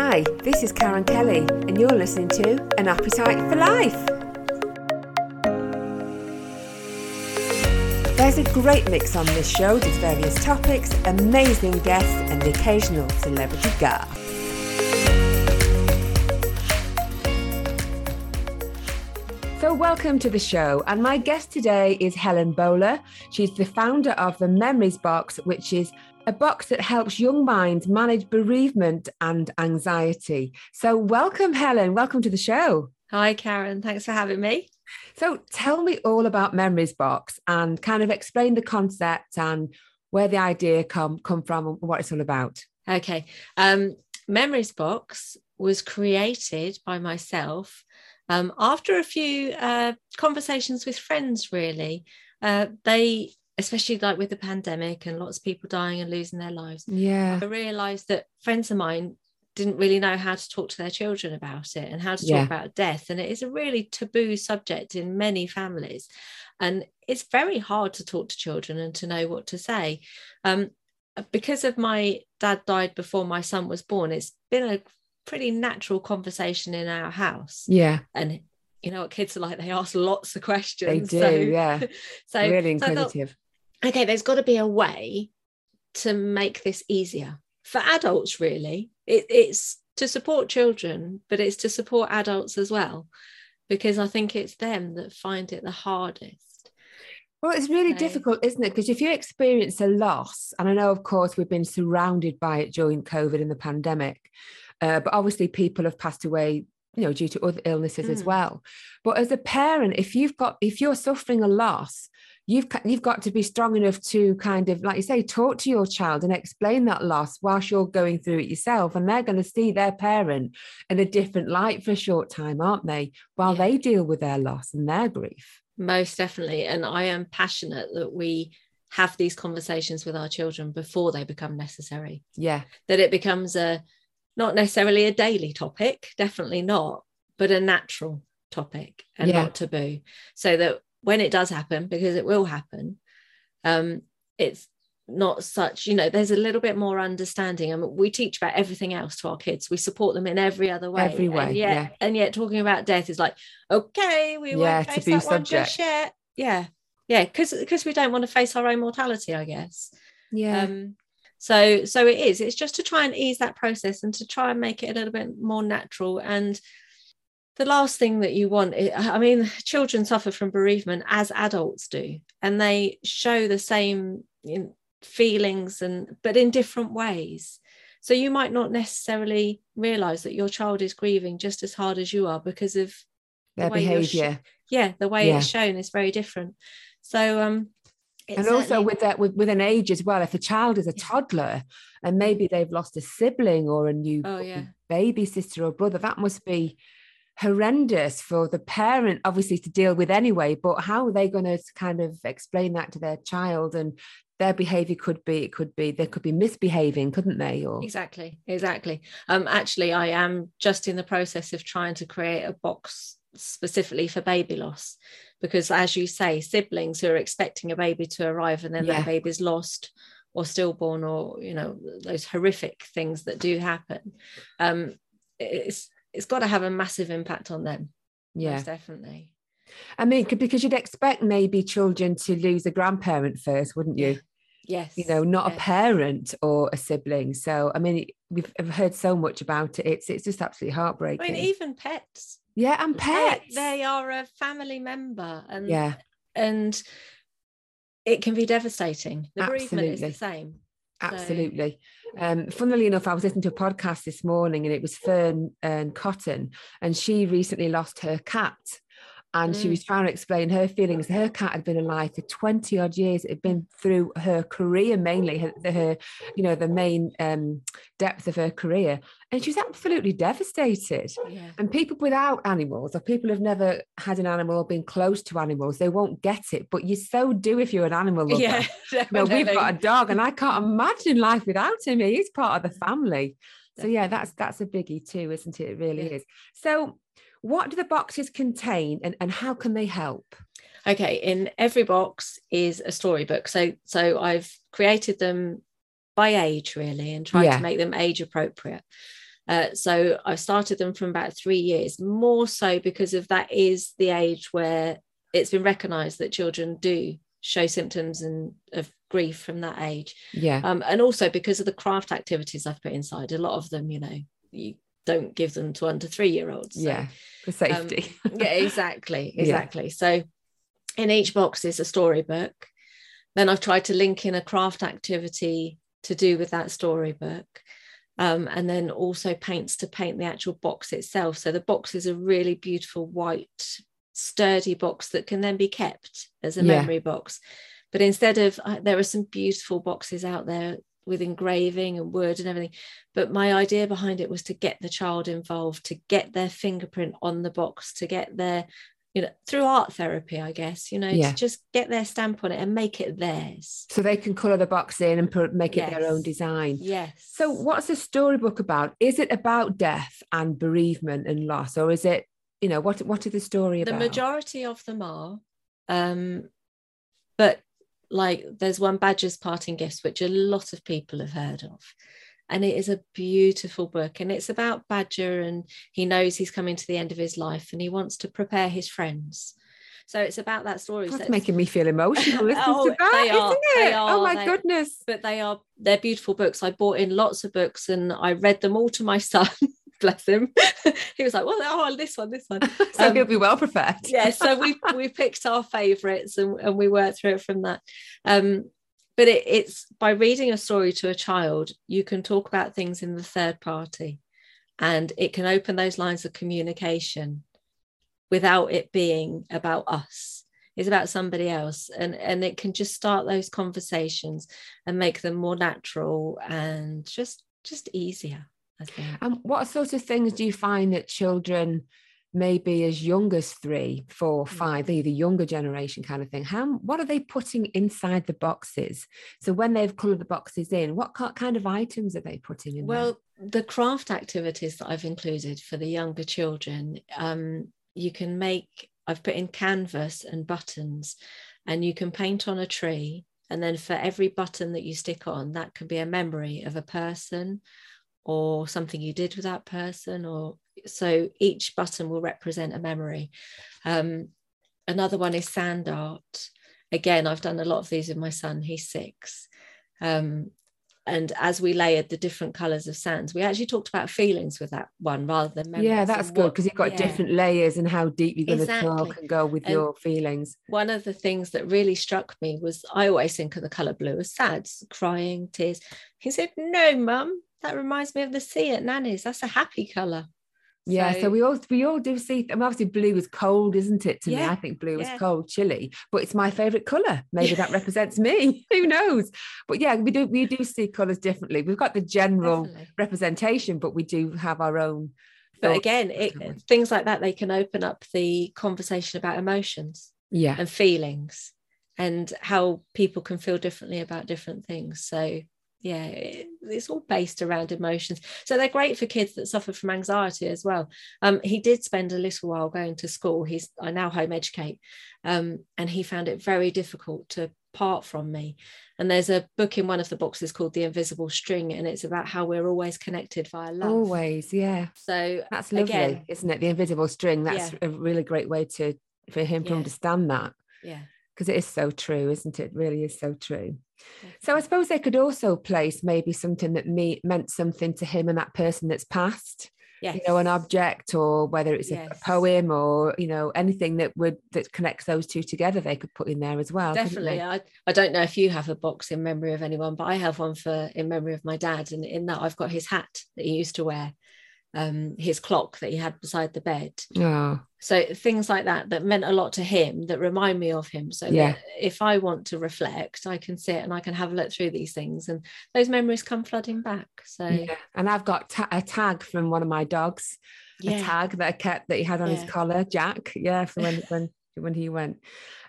Hi, this is Karen Kelly, and you're listening to An Appetite for Life. There's a great mix on this show with various topics, amazing guests, and the occasional celebrity guest. So, welcome to the show. And my guest today is Helen Bowler. She's the founder of the Memories Box, which is a box that helps young minds manage bereavement and anxiety. So, welcome, Helen. Welcome to the show. Hi, Karen. Thanks for having me. So, tell me all about Memories Box and kind of explain the concept and where the idea come come from and what it's all about. Okay. Um, Memories Box was created by myself um, after a few uh, conversations with friends, really. Uh, they especially like with the pandemic and lots of people dying and losing their lives. Yeah. I realized that friends of mine didn't really know how to talk to their children about it and how to Yeah. talk about death. And it is a really taboo subject in many families. And it's very hard to talk to children and to know what to say. Um, because of my dad died before my son was born, it's been a pretty natural conversation in our house. Yeah. And you know what kids are like, they ask lots of questions. They do, So- yeah. So really so inquisitive. Okay, there's got to be a way to make this easier for adults, really. It, it's to support children, but it's to support adults as well, because I think it's them that find it the hardest. Well, it's really So- difficult, isn't it? Because if you experience a loss, and I know, of course, we've been surrounded by it during COVID and the pandemic, uh, but obviously people have passed away, you know, due to other illnesses as Mm. well. But as a parent, if you've got, if you're suffering a loss, you've you've got to be strong enough to kind of, like you say, talk to your child and explain that loss whilst you're going through it yourself, and they're going to see their parent in a different light for a short time, aren't they? While Yeah. they deal with their loss and their grief. Most definitely. And I am passionate that we have these conversations with our children before they become necessary. Yeah, that it becomes a not necessarily a daily topic, definitely not, but a natural topic and Yeah. not taboo. So that when it does happen, because it will happen, um, it's not such, you know, there's a little bit more understanding. I mean, we teach about everything else to our kids. We support them in every other way. Every way, And yet, yeah. and yet talking about death is like, okay, we Yeah, won't face that one just yet. Yeah. Yeah, because because we don't want to face our own mortality, I guess yeah. um so so it is it's just to try and ease that process and to try and make it a little bit more natural and the last thing that you want i I mean children suffer from bereavement as adults do and they show the same you know, feelings and but in different ways so you might not necessarily realize that your child is grieving just as hard as you are because of their way you're sh- behavior. yeah the way Yeah. it's shown is very different so um and also certainly- with that with, with an age as well if a child is a Yeah. toddler and maybe they've lost a sibling or a new oh yeah baby sister or brother that must be horrendous for the parent obviously to deal with anyway but how are they going to kind of explain that to their child and their behavior could be it could be they could be misbehaving couldn't they or Exactly, exactly. Um, actually, I am just in the process of trying to create a box specifically for baby loss, because as you say, siblings who are expecting a baby to arrive and then Yeah. that baby's lost or stillborn, or you know those horrific things that do happen. Um, it's it's got to have a massive impact on them. yeah most definitely. i mean because you'd expect maybe children to lose a grandparent first wouldn't you Yes, you know not a parent or a sibling so i mean we've heard so much about it it's it's just absolutely I heartbreaking mean, even pets. yeah and pets They, are a family member, and yeah and it can be devastating. The bereavement is the same. absolutely um funnily enough i was listening to a podcast this morning and it was Fearne and Cotton and she recently lost her cat and she Mm. was trying to explain her feelings her cat had been alive for 20 odd years it had been through her career mainly her, her you know the main um depth of her career and she was absolutely devastated Yeah. And people without animals, or people who've never had an animal or been close to animals, they won't get it. But you so do if you're an animal lover. Yeah, You we've got a dog, and I can't imagine life without him. He's part of the family. So yeah, that's that's a biggie too, isn't it? It really Yeah. is. So, what do the boxes contain, and and how can they help? Okay, in every box is a storybook. So so I've created them by age really and tried Yeah. to make them age appropriate. Uh, so I started them from about three years, more so because of that is the age where it's been recognised that children do show symptoms and of grief from that age. Yeah. Um, and also because of the craft activities I've put inside, a lot of them, you know, you don't give them to under three year olds. So, yeah. For safety. um, yeah, exactly. Exactly. Yeah. So in each box is a storybook. Then I've tried to link in a craft activity to do with that storybook. Um, and then also paints to paint the actual box itself. So the box is a really beautiful white, sturdy box that can then be kept as a yeah. memory box. But instead of, uh, there are some beautiful boxes out there with engraving and wood and everything. But my idea behind it was to get the child involved, to get their fingerprint on the box, to get their you know through art therapy i guess you know yeah. to just get their stamp on it and make it theirs so they can color the box in and put, make yes. it their own design yes so what's the storybook about is it about death and bereavement and loss or is it you know what what is the story about the majority of them are um but like there's one badger's parting gifts which a lot of people have heard of. And it is a beautiful book and it's about badger and he knows he's coming to the end of his life and he wants to prepare his friends. So it's about that story. That's so making me feel emotional listening oh, to that are, it? They are, oh my they, goodness. But they are they're beautiful books. I bought in lots of books and i read them all to my son bless him. He was like well oh this one this one. So um, he'll be well prepared. yeah so we we picked our favorites and, and we worked through it from that. Um but it, it's by reading a story to a child you can talk about things in the third party and it can open those lines of communication without it being about us. It's about somebody else and and it can just start those conversations and make them more natural and just just easier. And what sort of things do you find that children maybe as young as three, four, five, four, mm. the younger generation kind of thing. How what are they putting inside the boxes? So when they've coloured the boxes in, what kind of items are they putting in? Well, there? the craft activities that I've included for the younger children, um, you can make. I've put in canvas and buttons, and you can paint on a tree. And then for every button that you stick on, that can be a memory of a person or something you did with that person or so each button will represent a memory. Um, another one is sand art. Again i've done a lot of these with my son he's six. Um, and as we layered the different colors of sands we actually talked about feelings with that one rather than memories yeah that's good because you've got yeah. different layers and how deep you're going exactly. to talk and go with and your feelings. one of the things that really struck me was i always think of the color blue as sad crying tears. He said no mum that reminds me of the sea at Nanny's. That's a happy colour. Yeah, so, so, we all we all do see. I mean, obviously, blue is cold, isn't it? To yeah, me, I think blue yeah. is cold, chilly, but it's my favourite colour. Maybe that represents me. Who knows? But yeah, we do we do see colours differently. We've got the general Definitely. representation, but we do have our own. But again, it, things like that they can open up the conversation about emotions, yeah, and feelings, and how people can feel differently about different things. So yeah it's all based around emotions. So they're great for kids that suffer from anxiety as well. Um, he did spend a little while going to school. He's i now home educate. Um, and he found it very difficult to part from me. And there's a book in one of the boxes called the invisible string and it's about how we're always connected via love. Always yeah. So that's lovely again, isn't it? The invisible string that's yeah. a really great way to for him to yeah. understand that. Yeah. Because it is so true isn't it? it really is so true so I suppose they could also place maybe something that me, meant something to him and that person that's passed. Yes. You know, an object or whether it's yes. a, poem or, you know, anything that would that connects those two together, they could put in there as well. Definitely. I, I don't know if you have a box in memory of anyone, but I have one for in memory of my dad. And in that I've got his hat that he used to wear um, his clock that he had beside the bed. Oh. So things like that that meant a lot to him that remind me of him. So yeah. if I want to reflect, I can sit and I can have a look through these things, and those memories come flooding back. So yeah. and I've got ta- a tag from one of my dogs, yeah. a tag that I kept that he had on yeah. his collar, Jack. Yeah, for when when when he went.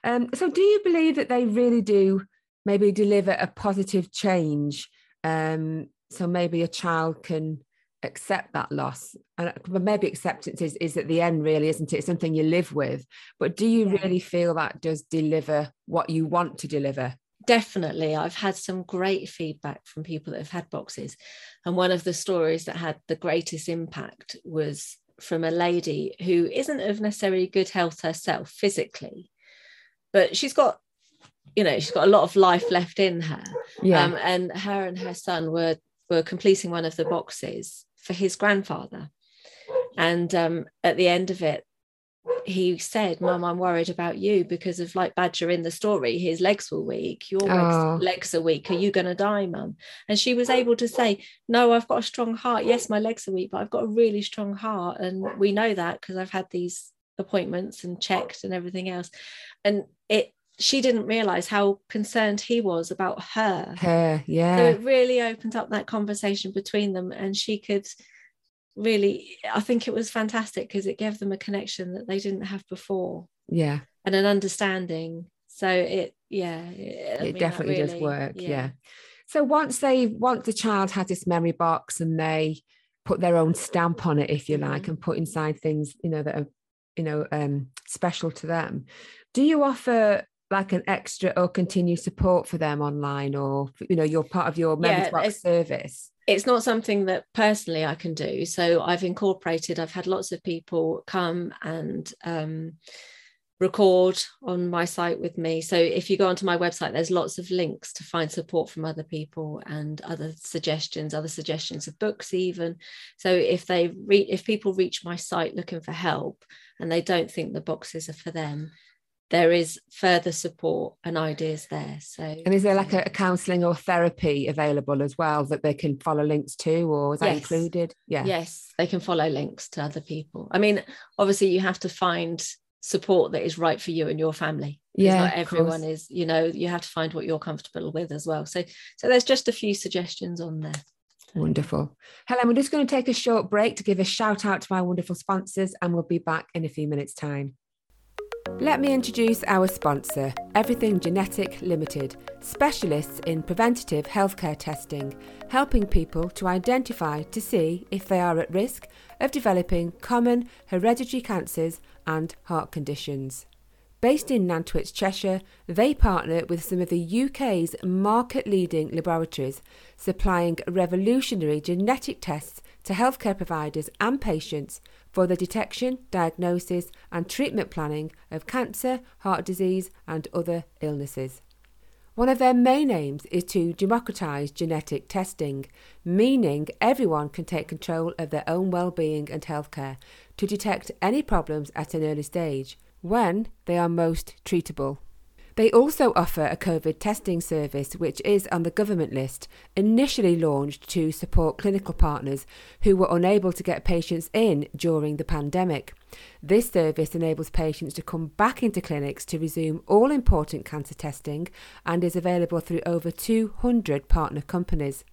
Um, so do you believe that they really do maybe deliver a positive change? Um, so maybe a child can accept that loss and maybe acceptance is, is at the end really isn't it? It's something you live with. But do you yeah. really feel that does deliver what you want to deliver? Definitely. I've had some great feedback from people that have had boxes. And one of the stories that had the greatest impact was from a lady who isn't of necessarily good health herself physically but she's got you know she's got a lot of life left in her. Yeah. Um, and her and her son were were completing one of the boxes for his grandfather and um, at the end of it he said, Mum, I'm worried about you because of like Badger in the story. His legs were weak. Your oh. legs, legs are weak. Are you going to die, Mum? And she was able to say, No, I've got a strong heart. Yes, my legs are weak, but I've got a really strong heart. And we know that because I've had these appointments and checked and everything else. And it, she didn't realize how concerned he was about her. Her, yeah. So it really opened up that conversation between them, and she could really i think it was fantastic because it gave them a connection that they didn't have before yeah and an understanding so it yeah it, it definitely really, does work yeah. yeah. so once they once the child has this memory box and they put their own stamp on it if you mm-hmm. like and put inside things you know that are you know um special to them do you offer like an extra or continued support for them online or you know you're part of your yeah, box service it's not something that personally I can do. So I've incorporated, I've had lots of people come and um, record on my site with me. So if you go onto my website, there's lots of links to find support from other people and other suggestions, other suggestions of books, even. So if they re- if people reach my site looking for help and they don't think the boxes are for them, there is further support and ideas there. So, and is there like a, a counselling or therapy available as well that they can follow links to, or is that yes. included? Yeah, yes, they can follow links to other people. I mean, obviously, you have to find support that is right for you and your family. Yeah, not everyone is. You know, you have to find what you're comfortable with as well. So, so there's just a few suggestions on there. Wonderful. Helen, we're just going to take a short break to give a shout out to my wonderful sponsors, and we'll be back in a few minutes' time. Let me introduce our sponsor, Everything Genetic Limited, specialists in preventative healthcare testing, helping people to identify to see if they are at risk of developing common hereditary cancers and heart conditions. Based in Nantwich, Cheshire, they partner with some of the UK's market leading laboratories, supplying revolutionary genetic tests to healthcare providers and patients for the detection, diagnosis, and treatment planning of cancer, heart disease, and other illnesses. One of their main aims is to democratise genetic testing, meaning everyone can take control of their own well-being and healthcare to detect any problems at an early stage when they are most treatable. They also offer a COVID testing service, which is on the government list, initially launched to support clinical partners who were unable to get patients in during the pandemic. This service enables patients to come back into clinics to resume all important cancer testing and is available through over 200 partner companies.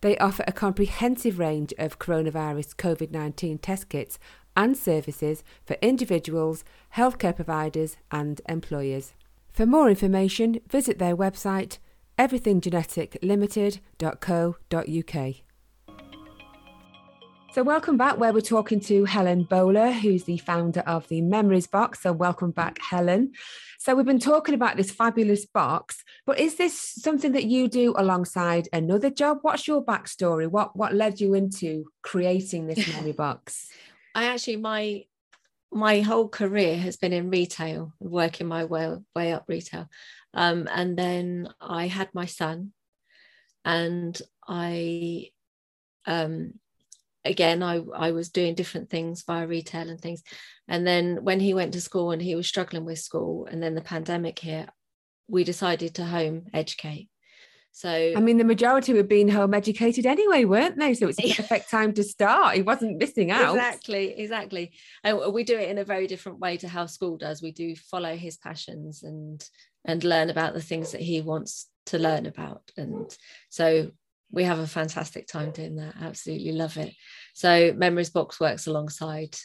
They offer a comprehensive range of coronavirus COVID 19 test kits and services for individuals, healthcare providers, and employers. For more information, visit their website everythinggeneticlimited.co.uk. So, welcome back, where we're talking to Helen Bowler, who's the founder of the Memories Box. So, welcome back, Helen. So, we've been talking about this fabulous box, but is this something that you do alongside another job? What's your backstory? What what led you into creating this memory box? I actually my my whole career has been in retail, working my way, way up retail. Um, and then I had my son, and I, um, again, I, I was doing different things via retail and things. And then when he went to school and he was struggling with school, and then the pandemic hit, we decided to home educate. So I mean, the majority were being home educated anyway, weren't they? So it's a perfect time to start. He wasn't missing out. Exactly, exactly. And we do it in a very different way to how school does. We do follow his passions and and learn about the things that he wants to learn about. And so we have a fantastic time doing that. Absolutely love it. So Memories Box works alongside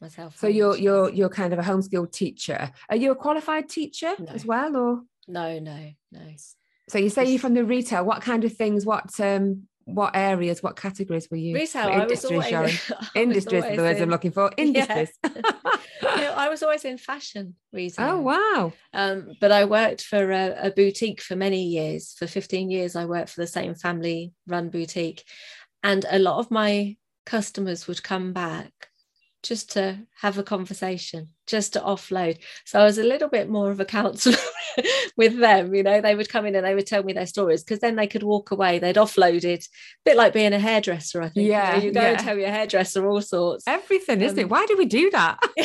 myself. So you're you're you're kind of a homeschool teacher. Are you a qualified teacher no. as well, or no, no, no. So you say you're from the retail. What kind of things? What um what areas, what categories were you? Retail. I was always, industries the words in, I'm looking for. Industries. Yeah. I was always in fashion retail. Oh wow. Um, but I worked for a, a boutique for many years. For 15 years, I worked for the same family run boutique. And a lot of my customers would come back just to have a conversation, just to offload. So I was a little bit more of a counselor with them. You know, they would come in and they would tell me their stories because then they could walk away. They'd offloaded, a bit like being a hairdresser, I think. Yeah. You, know, you go yeah. and tell your hairdresser all sorts. Everything, isn't um, it? Why do we do that?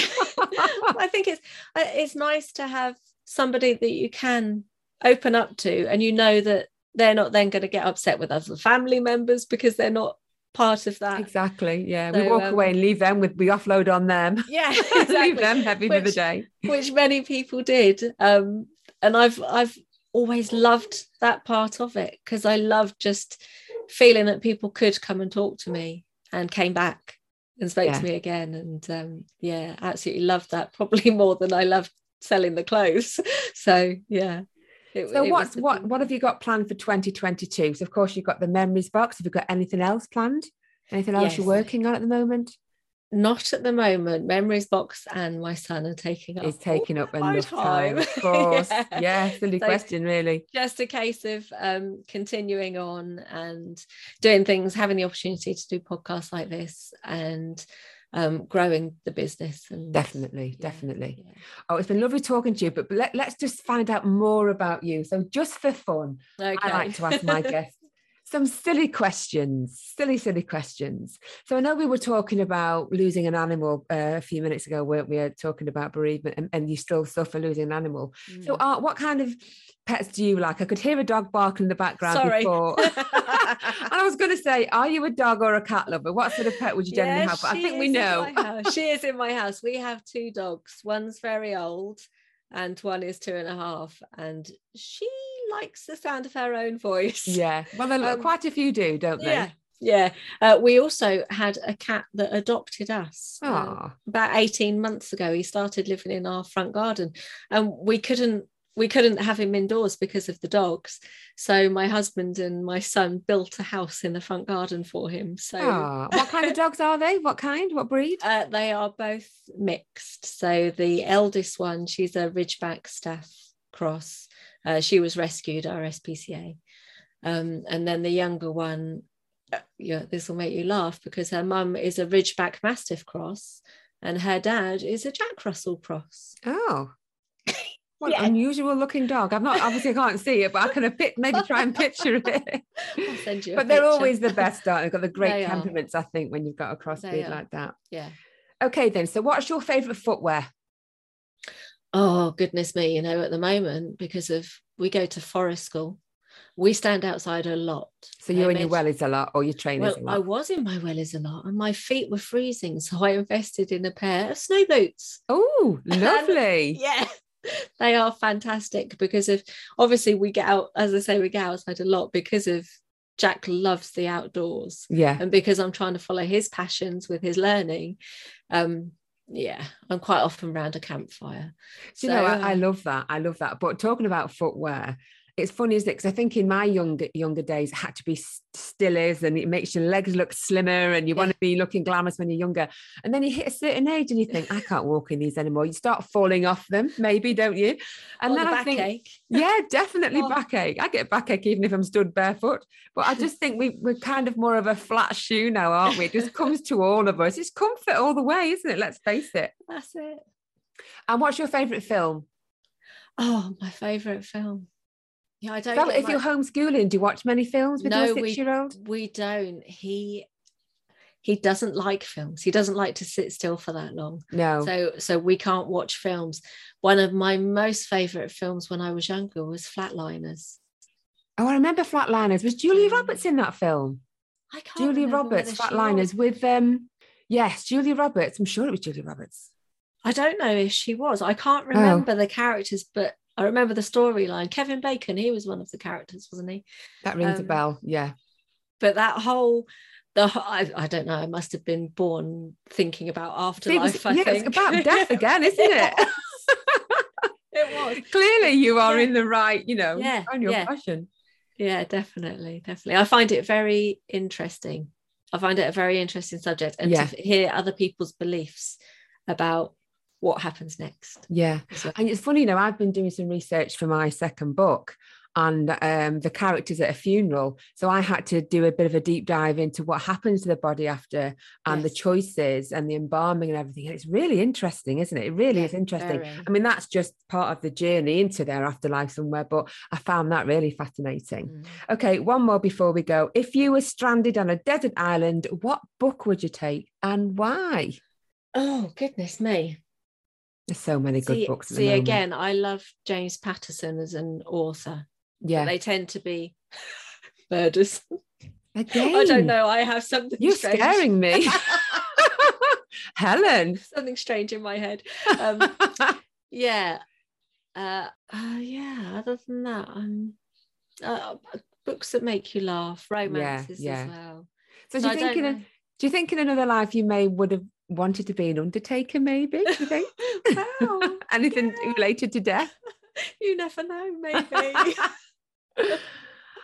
I think it's uh, it's nice to have somebody that you can open up to and you know that they're not then going to get upset with other family members because they're not part of that. Exactly. Yeah. So, we walk um, away and leave them with we offload on them. Yeah. Exactly. leave them heavy which, for the day. Which many people did. Um, and I've I've always loved that part of it because I loved just feeling that people could come and talk to me and came back and spoke yeah. to me again. And um, yeah, absolutely loved that. Probably more than I loved selling the clothes. So yeah. It, so it what's what what have you got planned for 2022? So of course you've got the memories box. Have you got anything else planned? Anything else yes. you're working on at the moment? Not at the moment. Memories box and my son are taking up. Is taking up enough time. time. Of course. yeah. yeah, silly so question, really. Just a case of um, continuing on and doing things, having the opportunity to do podcasts like this and um, growing the business. And definitely, yeah, definitely. Yeah. Oh, it's been lovely talking to you. But, but let, let's just find out more about you. So, just for fun, okay. I like to ask my guests some silly questions, silly, silly questions. So I know we were talking about losing an animal uh, a few minutes ago, weren't we? Uh, talking about bereavement, and, and you still suffer losing an animal. Mm. So, uh, what kind of pets do you like? I could hear a dog barking in the background Sorry. before. and I was going to say, are you a dog or a cat lover? What sort of pet would you generally have? But I think we know. she is in my house. We have two dogs. One's very old, and one is two and a half. And she likes the sound of her own voice. Yeah. Well, um, quite a few do, don't they? Yeah. Yeah. Uh, we also had a cat that adopted us uh, about 18 months ago. He started living in our front garden and we couldn't we couldn't have him indoors because of the dogs. So my husband and my son built a house in the front garden for him. So oh, what kind of dogs are they? What kind? What breed? Uh, they are both mixed. So the eldest one, she's a Ridgeback Staff cross. Uh, she was rescued, RSPCA. Um, and then the younger one, uh, yeah, this will make you laugh because her mum is a Ridgeback Mastiff cross and her dad is a Jack Russell cross. Oh. What yeah. unusual looking dog. I'm not obviously I can't see it, but I can maybe try and picture it. I'll send you. but they're always the best, aren't they? They've got the great they temperaments, are. I think, when you've got a crossbreed like that. Yeah. Okay, then. So, what's your favourite footwear? Oh goodness me! You know, at the moment, because of we go to forest school, we stand outside a lot. So you're in your wellies a lot, or your trainers well, a lot? I was in my wellies a lot, and my feet were freezing, so I invested in a pair of snow boots. Oh, lovely! yeah, they are fantastic because of obviously we get out, as I say, we get outside a lot because of Jack loves the outdoors. Yeah, and because I'm trying to follow his passions with his learning, um, yeah, I'm quite often around a campfire. So, you know, I, I, uh, love that. I love that. But talking about footwear, it's funny, isn't it? Because I think in my younger younger days, it had to be still is, and it makes your legs look slimmer, and you yeah. want to be looking glamorous when you're younger. And then you hit a certain age, and you think, I can't walk in these anymore. You start falling off them, maybe, don't you? And or then the I think, ache. yeah, definitely oh. backache. I get backache even if I'm stood barefoot. But I just think we we're kind of more of a flat shoe now, aren't we? It just comes to all of us. It's comfort all the way, isn't it? Let's face it. That's it. And what's your favourite film? Oh, my favourite film. Yeah, I don't. If you're homeschooling, do you watch many films with no, your six-year-old? We, we don't. He he doesn't like films. He doesn't like to sit still for that long. No. So so we can't watch films. One of my most favorite films when I was younger was Flatliners. Oh, I remember Flatliners. Was Julia Roberts in that film? I can't. Julia Roberts, Flatliners with um yes, Julia Roberts. I'm sure it was Julia Roberts. I don't know if she was. I can't remember oh. the characters, but I remember the storyline. Kevin Bacon, he was one of the characters, wasn't he? That rings um, a bell. Yeah. But that whole the I, I, don't know. I must have been born thinking about afterlife. I yeah, think. it's about death again, isn't it? it was. Clearly, you are yeah. in the right. You know, yeah, on your yeah. passion. yeah, definitely, definitely. I find it very interesting. I find it a very interesting subject, and Yeah. to hear other people's beliefs about what happens next. Yeah. well. And it's funny, you know, I've been doing some research for my second book and um, the characters at a funeral. So I had to do a bit of a deep dive into what happens to the body after and the choices and the embalming and everything. And it's really interesting, isn't it? It really Yeah, is interesting. very. I mean, that's just part of the journey into their afterlife somewhere, but I found that really fascinating. Mm. Okay, one more before we go. If you were stranded on a desert island, what book would you take and why? Oh goodness me! There's so many good see, books. At see again, I love James Patterson as an author. Yeah. They tend to be murders. Again. I don't know. I have something. You're strange. scaring me. Helen. something strange in my head. Um, yeah. Uh, uh, yeah. Other than that, um, uh, books that make you laugh, romances yeah. as well. so do you I think in a, do you think in another life you may would have wanted to be an undertaker, maybe? You think? Well, Anything yeah. related to death? you never know. Maybe.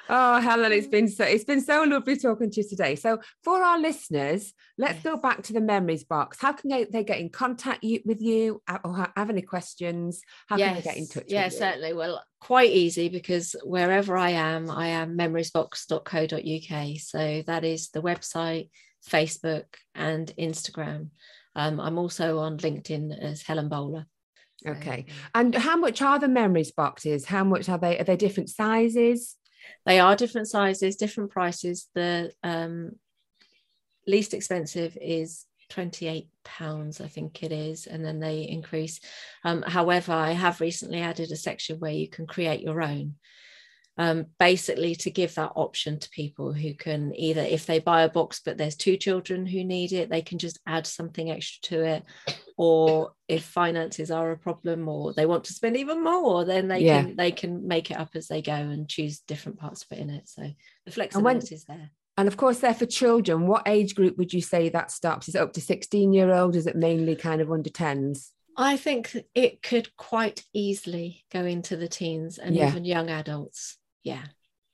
oh, Helen, it's been so it's been so lovely talking to you today. So, for our listeners, let's go back to the memories box. How can they, they get in contact you, with you, uh, or have any questions? How can they get in touch? Yeah, with you? certainly. Well, quite easy because wherever I am, I am memoriesbox.co.uk. So that is the website, Facebook, and Instagram. Um, I'm also on LinkedIn as Helen Bowler. Okay. And how much are the memories boxes? How much are they? Are they different sizes? They are different sizes, different prices. The um, least expensive is 28 pounds, I think it is, and then they increase. Um, however, I have recently added a section where you can create your own. Um, basically, to give that option to people who can either, if they buy a box but there's two children who need it, they can just add something extra to it. Or if finances are a problem or they want to spend even more, then they Yeah. can they can make it up as they go and choose different parts to put in it. So the flexibility is there. And of course, they're for children. What age group would you say that stops? Is it up to 16 year old? Is it mainly kind of under 10s? I think it could quite easily go into the teens and Yeah. even young adults. Yeah,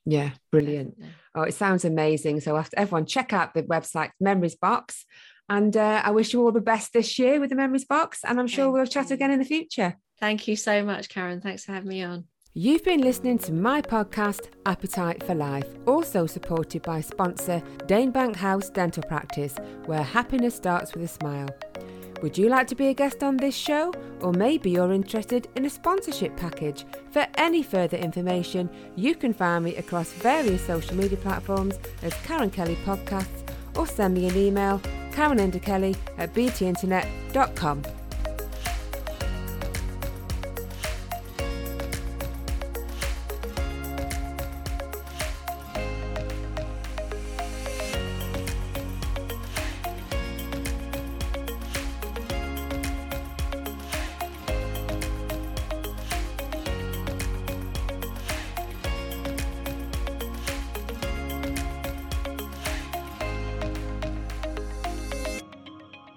Yeah, brilliant. Oh, it sounds amazing. So, after everyone, check out the website Memories Box. And uh, I wish you all the best this year with the Memories Box. And I'm sure Thank we'll chat you. again in the future. Thank you so much, Karen. Thanks for having me on. You've been listening to my podcast, Appetite for Life, also supported by sponsor Danebank House Dental Practice, where happiness starts with a smile. Would you like to be a guest on this show? Or maybe you're interested in a sponsorship package? For any further information, you can find me across various social media platforms as Karen Kelly Podcasts or send me an email, karenenderkelly at btinternet.com.